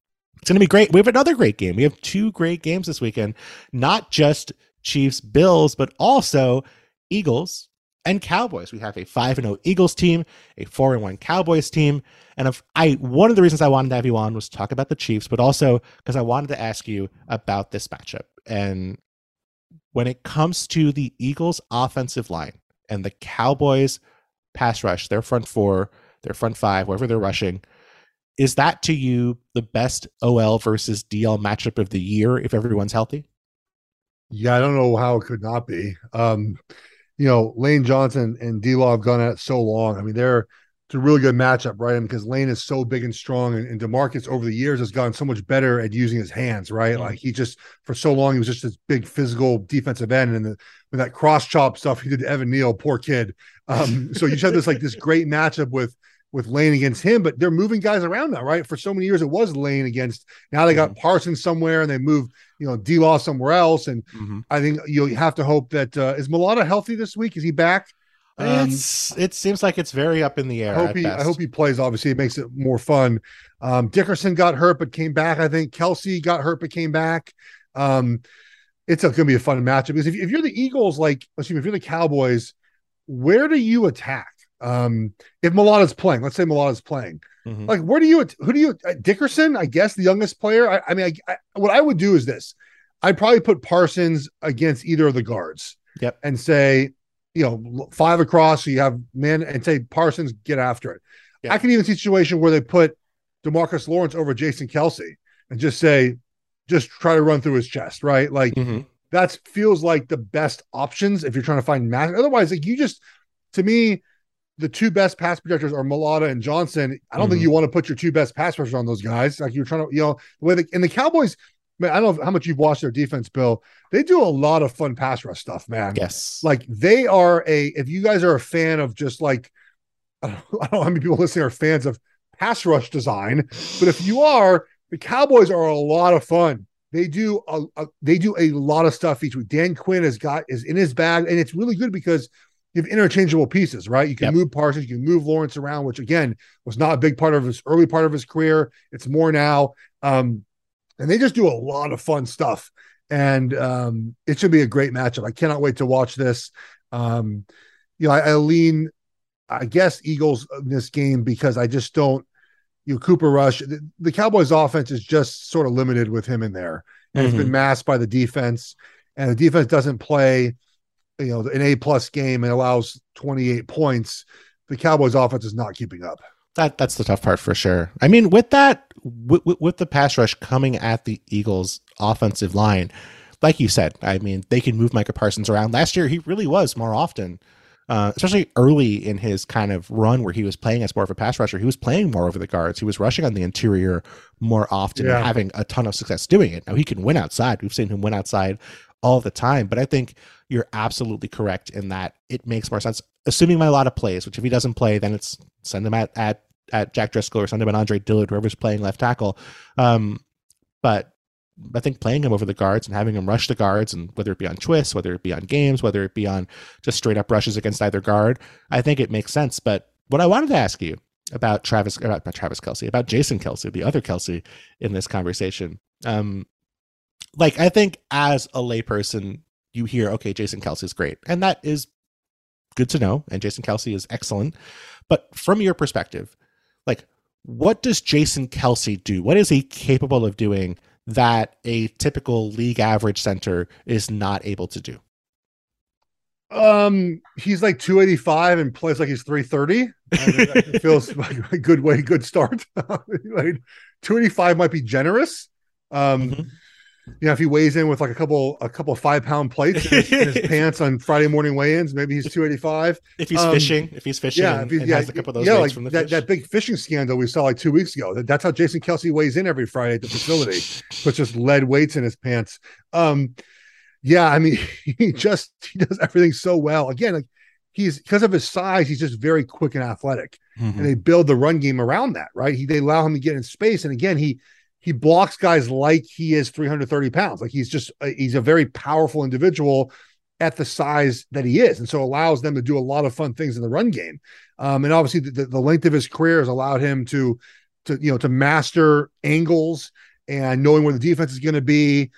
It's going to be great. We have another great game. We have two great games this weekend. Not just Chiefs Bills, but also Eagles and Cowboys. We have a 5 0 Eagles team, a 4 1 Cowboys team. And if I one of the reasons I wanted to have you on was to talk about the Chiefs, but also because I wanted to ask you about this matchup. And when it comes to the Eagles offensive line and the Cowboys pass rush, their front four, their front five, wherever they're rushing, is that to you the best OL versus DL matchup of the year if everyone's healthy? Yeah, I don't know how it could not be. Um, you know, Lane Johnson and D Law have gone at it so long. I mean, they're it's a really good matchup, right? And because Lane is so big and strong, and, and, Demarcus over the years has gotten so much better at using his hands, right? Mm-hmm. Like he just for so long he was just this big physical defensive end, and the, with that cross chop stuff he did to Evan Neal, poor kid. Um, so you just have this like this great matchup with with Lane against him, but they're moving guys around now, right? For so many years, it was Lane against. Now they got mm-hmm. Parsons somewhere, and they move, you know, D Law somewhere else. And mm-hmm. I think you have to hope that uh, is healthy this week? Is he back? Um, it's, it seems like it's very up in the air. I hope he, I hope he plays. Obviously, it makes it more fun. Um, Dickerson got hurt but came back. I think Kelce got hurt but came back. Um, it's going to be a fun matchup because if, if you're the Eagles, like, excuse me, if you're the Cowboys, where do you attack? Um, if Mailata's playing, let's say Mailata's playing, mm-hmm. like, where do you, who do you, uh, Dickerson, I guess, the youngest player. I, I mean, I, I, what I would do is this I'd probably put Parsons against either of the guards. Yep. And say, you know, five across, so you have men and say Parsons get after it. Yep. I can even see a situation where they put Demarcus Lawrence over Jason Kelce and just say, just try to run through his chest, right? Like mm-hmm. that feels like the best options if you're trying to find match. Otherwise, like you just to me, the two best pass projectors are Mailata and Johnson. I don't mm-hmm. think you want to put your two best pass rushers on those guys. Like you're trying to, you know, the way the and the Cowboys, man, I don't know how much you've watched their defense, Bill. They do a lot of fun pass rush stuff, man. Yes. Like they are a if you guys are a fan of just like I don't, I don't know how many people listening are fans of pass rush design, but if you are, the Cowboys are a lot of fun. They do a, a, they do a lot of stuff each week. Dan Quinn has got is in his bag, and it's really good because you have interchangeable pieces, right? You can yep. move Parsons, you can move Lawrence around, which again was not a big part of his early part of his career. It's more now. Um, and they just do a lot of fun stuff. And um, it should be a great matchup. I cannot wait to watch this. Um, you know, I, I lean, I guess, Eagles in this game because I just don't you know, Cooper Rush. The, the, Cowboys offense is just sort of limited with him in there. And mm-hmm. it's been mm-hmm. masked by the defense. And the defense doesn't play, you know, an A plus game and allows 28 points. The Cowboys offense is not keeping up. That that's the tough part for sure. I mean, with that, with, with the pass rush coming at the Eagles' offensive line, like you said, I mean, they can move Micah Parsons around. Last year, he really was more often uh, especially early in his kind of run where he was playing as more of a pass rusher. He was playing more over the guards. He was rushing on the interior more often yeah. and having a ton of success doing it. Now he can win outside. We've seen him win outside all the time. But I think you're absolutely correct in that it makes more sense. Assuming Mailata plays, which if he doesn't play, then it's send him at at at Jack Driscoll or send him at Andre Dillard, whoever's playing left tackle. Um, but I think playing him over the guards and having him rush the guards, and whether it be on twists, whether it be on games, whether it be on just straight up rushes against either guard, I think it makes sense. But what I wanted to ask you about Travis, about, Travis Kelce, about Jason Kelce, the other Kelce in this conversation, um, like I think as a layperson, you hear, okay, Jason Kelce is great, and that is good to know, and Jason Kelce is excellent. But from your perspective, like, what does Jason Kelce do? What is he capable of doing? that a typical league average center is not able to do? Um, he's like 285 and plays like he's 330. I mean, feels like a good way, good start. like 285 might be generous. Um, mm-hmm you know, if he weighs in with like a couple a couple five pound plates in his, in his pants on Friday morning weigh-ins, maybe he's two eighty five. If he's um, fishing, if he's fishing, yeah, if he, yeah, has a couple of those yeah, like that, that big fishing scandal we saw like two weeks ago. That, that's how Jason Kelce weighs in every Friday at the facility, puts just lead weights in his pants. Um, yeah, I mean, he just he does everything so well. Again, like he's because of his size, he's just very quick and athletic, mm-hmm. and they build the run game around that. Right, he they allow him to get in space, and again, he he blocks guys like he is 330 pounds. Like he's just a, he's a very powerful individual at the size that he is, and so allows them to do a lot of fun things in the run game. Um, and obviously, the, the length of his career has allowed him to to you know to master angles and knowing where the defense is going to be.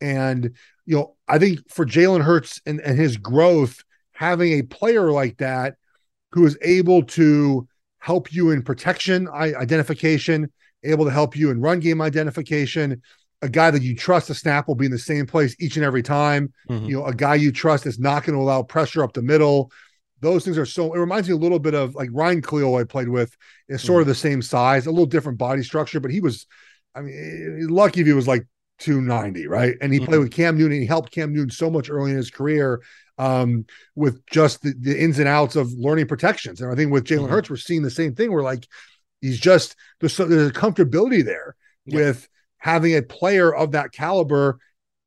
And you know, I think for Jalen Hurts and, and his growth, having a player like that who is able to help you in protection identification able to help you in run game identification. A guy that you trust the snap will be in the same place each and every time. Mm-hmm. You know, a guy you trust is not going to allow pressure up the middle. Those things are so. It reminds me a little bit of like Ryan Kalil I played with. Is sort mm-hmm. of the same size, a little different body structure, but he was. I mean, lucky if he was like 290, right? And he mm-hmm. played with Cam Newton. And he helped Cam Newton so much early in his career um, with just the, the, ins and outs of learning protections. And I think with Jalen mm-hmm. Hurts, we're seeing the same thing. We're like, He's just there's, there's a comfortability there yeah. with having a player of that caliber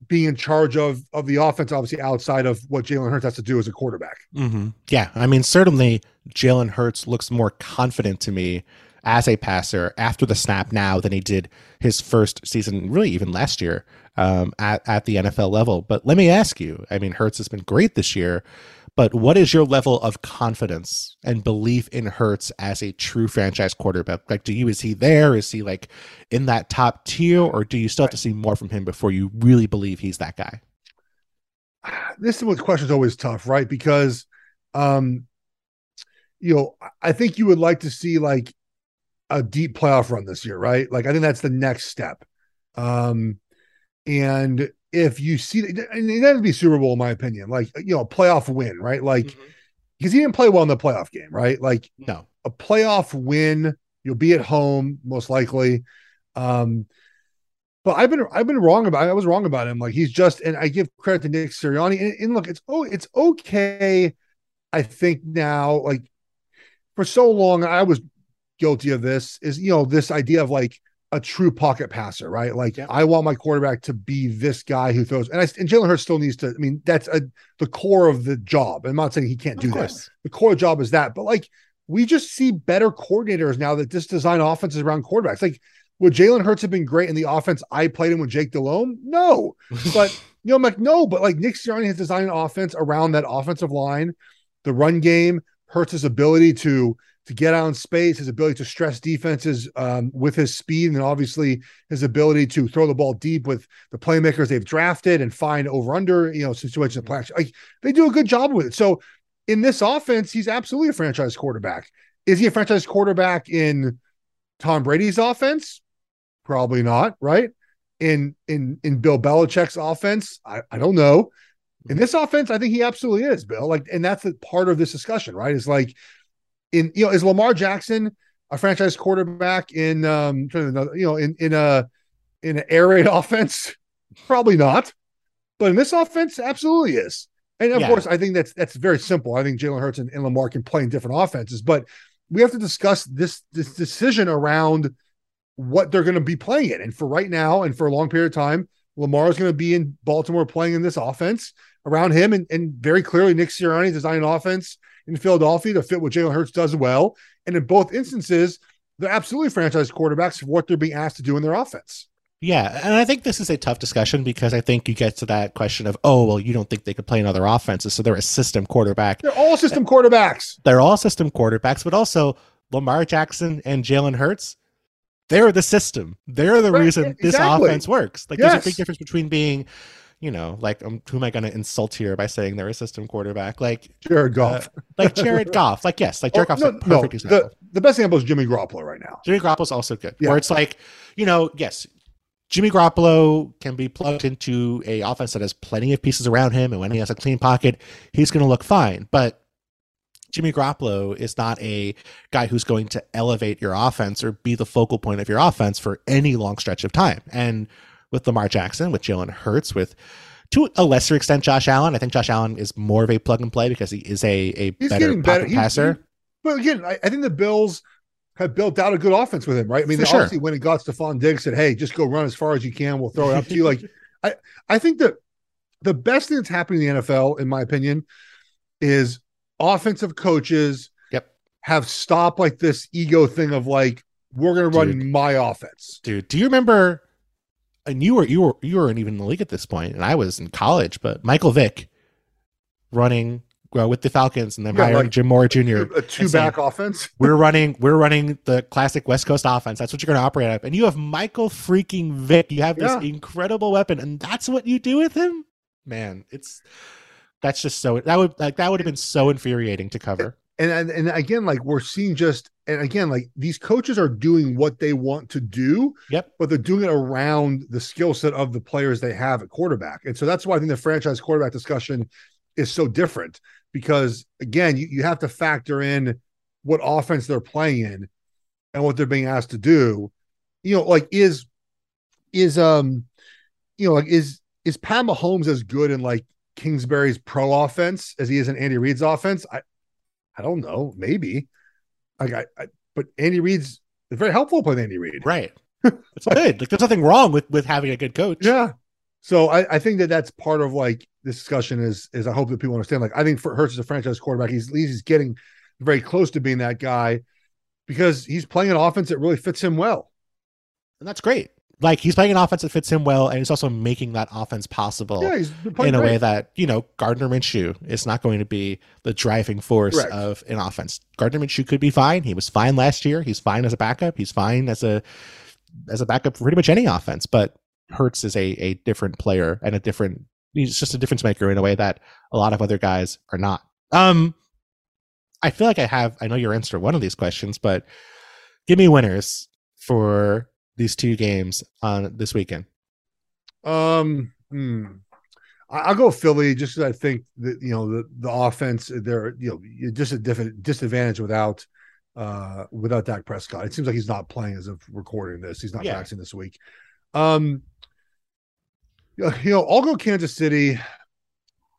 being in charge of of the offense, obviously outside of what Jalen Hurts has to do as a quarterback. Mm-hmm. Yeah, I mean, certainly Jalen Hurts looks more confident to me as a passer after the snap now than he did his first season, really even last year um, at at the NFL level. But let me ask you, I mean, Hurts has been great this year. But what is your level of confidence and belief in Hurts as a true franchise quarterback? Like, do you is he there? Is he like in that top tier, or do you still have to see more from him before you really believe he's that guy? This question is always tough, right? Because, um, you know, I think you would like to see like a deep playoff run this year, right? Like, I think that's the next step. Um, and if you see and it has to be Super Bowl, in my opinion, like you know, a playoff win, right? Like because mm-hmm. he didn't play well in the playoff game, right? Like no, a playoff win, you'll be at home most likely. Um, but I've been I've been wrong about I was wrong about him. Like he's just and I give credit to Nick Sirianni. And, and look, it's oh it's okay. I think now, like for so long, I was guilty of this. Is you know this idea of like a true pocket passer, right? Like yeah. I want my quarterback to be this guy who throws, and, I, and Jalen Hurts still needs to. I mean, that's a, the core of the job. I'm not saying he can't do this. The core job is that, but like we just see better coordinators now that just design offenses around quarterbacks. Like would Jalen Hurts have been great in the offense I played in with Jake Delhomme? No, but you know, I'm like no, but like Nick Sirianni has designed an offense around that offensive line, the run game, Hurts' ability to to get out in space, his ability to stress defenses um, with his speed, and obviously his ability to throw the ball deep with the playmakers they've drafted and find over under, you know, situations of play. Like they do a good job with it. So in this offense, he's absolutely a franchise quarterback. Is he a franchise quarterback in Tom Brady's offense? Probably not, right? In in in Bill Belichick's offense, I, I don't know. In this offense, I think he absolutely is, Bill. Like, and that's the part of this discussion, right? Is like in you know is Lamar Jackson a franchise quarterback in um you know in in a in an air raid offense? Probably not. But in this offense, absolutely is. And of yeah. course, I think that's that's very simple. I think Jalen Hurts and, and Lamar can play in different offenses, but we have to discuss this this decision around what they're going to be playing in. And for right now, and for a long period of time, Lamar is going to be in Baltimore playing in this offense around him, and, and very clearly Nick Sirianni designed an offense in Philadelphia to fit what Jalen Hurts does well. And in both instances, they're absolutely franchise quarterbacks for what they're being asked to do in their offense. Yeah, and I think this is a tough discussion because I think you get to that question of, oh, well, you don't think they could play in other offenses, so they're a system quarterback. They're all system quarterbacks. They're all system quarterbacks, but also Lamar Jackson and Jalen Hurts, they're the system. They're the right, reason this offense works. Like, yes. there's a big difference between being you know, like um, who am I going to insult here by saying they're a system quarterback? Like Jared Goff, uh, like Jared Goff, like yes, like Jared oh, Goff's no, a perfect no, example. The, the best example is Jimmy Garoppolo right now. Jimmy Garoppolo's also good. Yeah. Where it's like, you know, yes, Jimmy Garoppolo can be plugged into a offense that has plenty of pieces around him, and when he has a clean pocket, he's going to look fine. But Jimmy Garoppolo is not a guy who's going to elevate your offense or be the focal point of your offense for any long stretch of time. And with Lamar Jackson, with Jalen Hurts, with to a lesser extent Josh Allen. I think Josh Allen is more of a plug and play because he is a a He's better, better. passer. He, but again, I, I, think the Bills have built out a good offense with him, right? I mean, they sure. obviously when it got Stefon Diggs said, "Hey, just go run as far as you can. We'll throw it up to you." Like, I I think that the best thing that's happening in the NFL, in my opinion, is offensive coaches yep. have stopped like this ego thing of like we're going to run my offense. Dude, do you remember and you were you were you weren't even in the league at this point, and I was in college. But Michael Vick running well, with the Falcons, and then yeah, hiring like, Jim Mora Jr. A two back offense. we're running we're running the classic West Coast offense. That's what you're going to operate up, and you have Michael freaking Vick. You have this yeah. incredible weapon, and that's what you do with him. Man, it's that's just so that would like that would have been so infuriating to cover and, and and again like we're seeing just and again like these coaches are doing what they want to do yep. but they're doing it around the skill set of the players they have at quarterback. And so that's why i think the franchise quarterback discussion is so different because again you, you have to factor in what offense they're playing in and what they're being asked to do. You know like is is um you know like is is Pat Mahomes as good in like Kingsbury's pro offense as he is in Andy Reid's offense? I, I don't know, maybe. Like I, I but Andy Reid's very helpful with Andy Reid. Right. It's good. Like there's nothing wrong with with having a good coach. Yeah. So I, I think that that's part of like this discussion is is I hope that people understand. Like I think for Hurts is a franchise quarterback. He's he's getting very close to being that guy because he's playing an offense that really fits him well. And that's great. Like he's playing an offense that fits him well, and he's also making that offense possible Yeah, in a way that you know Gardner Minshew is not going to be the driving force Correct. of an offense. Gardner Minshew could be fine. He was fine last year. He's fine as a backup. He's fine as a as a backup for pretty much any offense. But Hurts is a a different player and a different. He's just a difference maker in a way that a lot of other guys are not. Um, I feel like I have. I know your answer to one of these questions, but give me winners for these two games on this weekend. Um, hmm. I'll go Philly just because I think that you know the the offense they're you know just a different disadvantage without uh without Dak Prescott. It seems like he's not playing as of recording this. He's not Yeah. practicing this week. Um, you know, you know, I'll go Kansas City.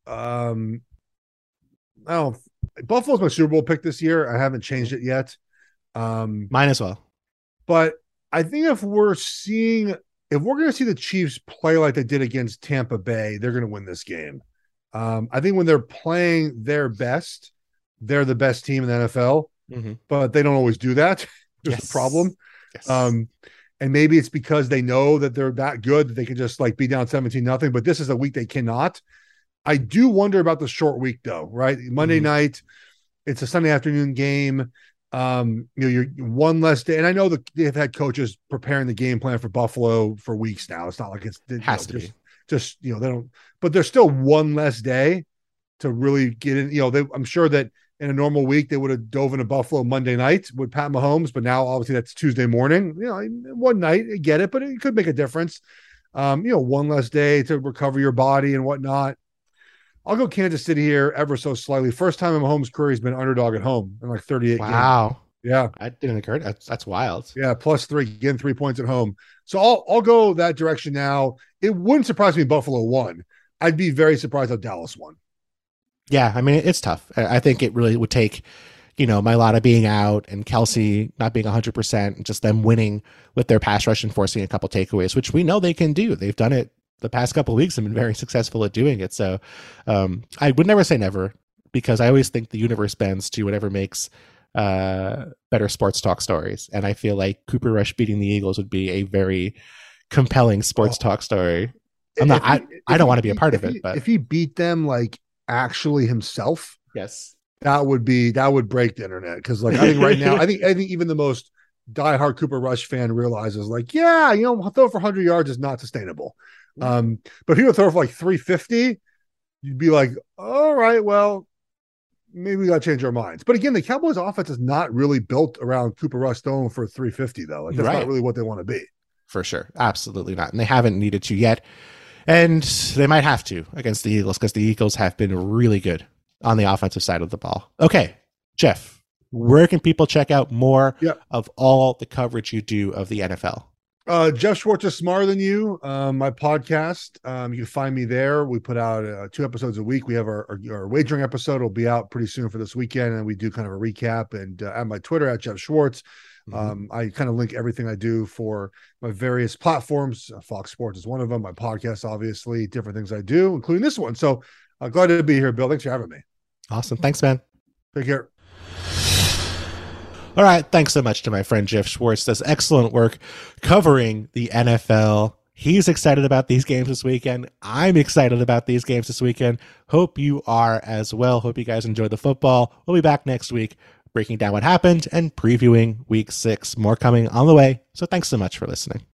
Um, I don't. Buffalo's my Super Bowl pick this year. I haven't changed it yet. Um, Mine as well. but I think if we're seeing, if we're going to see the Chiefs play like they did against Tampa Bay, they're going to win this game. Um, I think when they're playing their best, they're the best team in the NFL, Mm-hmm. but they don't always do that. There's Yes. a problem. Yes. Um, and maybe it's because they know that they're that good that they can just like be down 17 nothing. But this is a week they cannot. I do wonder about the short week though, right? Monday Mhm. night, it's a Sunday afternoon game. Um, you know, you're one less day, and I know that they've had coaches preparing the game plan for Buffalo for weeks now. It's not like it's you Has know, to just, be. just you know they don't, but there's still one less day to really get in. You know, they, I'm sure that in a normal week they would have dove into Buffalo Monday night with Pat Mahomes, but now obviously that's Tuesday morning. You know, one night, I get it, but it could make a difference. Um, you know, one less day to recover your body and whatnot. I'll go Kansas City here ever so slightly. First time in Mahomes' career he's been underdog at home in like 38 games. Wow. Yeah. That didn't occur. That's that's wild. Yeah, plus three, again, three points at home. So I'll I'll go that direction now. It wouldn't surprise me Buffalo won. I'd be very surprised if Dallas won. Yeah, I mean it's tough. I think it really would take, you know, Mailata being out and Kelce not being hundred percent, and just them winning with their pass rush and forcing a couple takeaways, which we know they can do. They've done it the past couple weeks have been very successful at doing it. So um, I would never say never because I always think the universe bends to whatever makes uh, better sports talk stories, and I feel like Cooper Rush beating the Eagles would be a very compelling sports Oh. talk story. I'm not- I- I don't wanna be a part of it, he- but- if he beat them like actually himself, Yes. that would be that would break the internet. Because like I think right now, I think I think even the most diehard Cooper Rush fan realizes like, yeah, you know, throw for 100 yards is not sustainable. Um, but if he would throw for like 350, you'd be like, all right, well, maybe we got to change our minds. But again, the Cowboys offense is not really built around Cooper Rush throwing for 350 though. Like that's Right. not really what they want to be. for sure. Absolutely not. And they haven't needed to yet. And they might have to against the Eagles because the Eagles have been really good on the offensive side of the ball. Okay, Geoff, where can people check out more Yep. of all the coverage you do of the NFL? Uh, Geoff Schwartz is smarter than you. Um, my podcast. Um, you can find me there. We put out uh, two episodes a week. We have our, our, our wagering episode. will be out pretty soon for this weekend, and we do kind of a recap. And uh, at my Twitter at Geoff Schwartz, Mhm. um, I kind of link everything I do for my various platforms. Uh, Fox Sports is one of them. My podcast, obviously, different things I do, including this one. So uh, glad to be here, Bill. Thanks for having me. awesome. Thanks, man. Take care. All right. Thanks so much to my friend Geoff Schwartz. Does excellent work covering the NFL. He's excited about these games this weekend. I'm excited about these games this weekend. Hope you are as well. Hope you guys enjoy the football. We'll be back next week breaking down what happened and previewing week six. More coming on the way. So thanks so much for listening.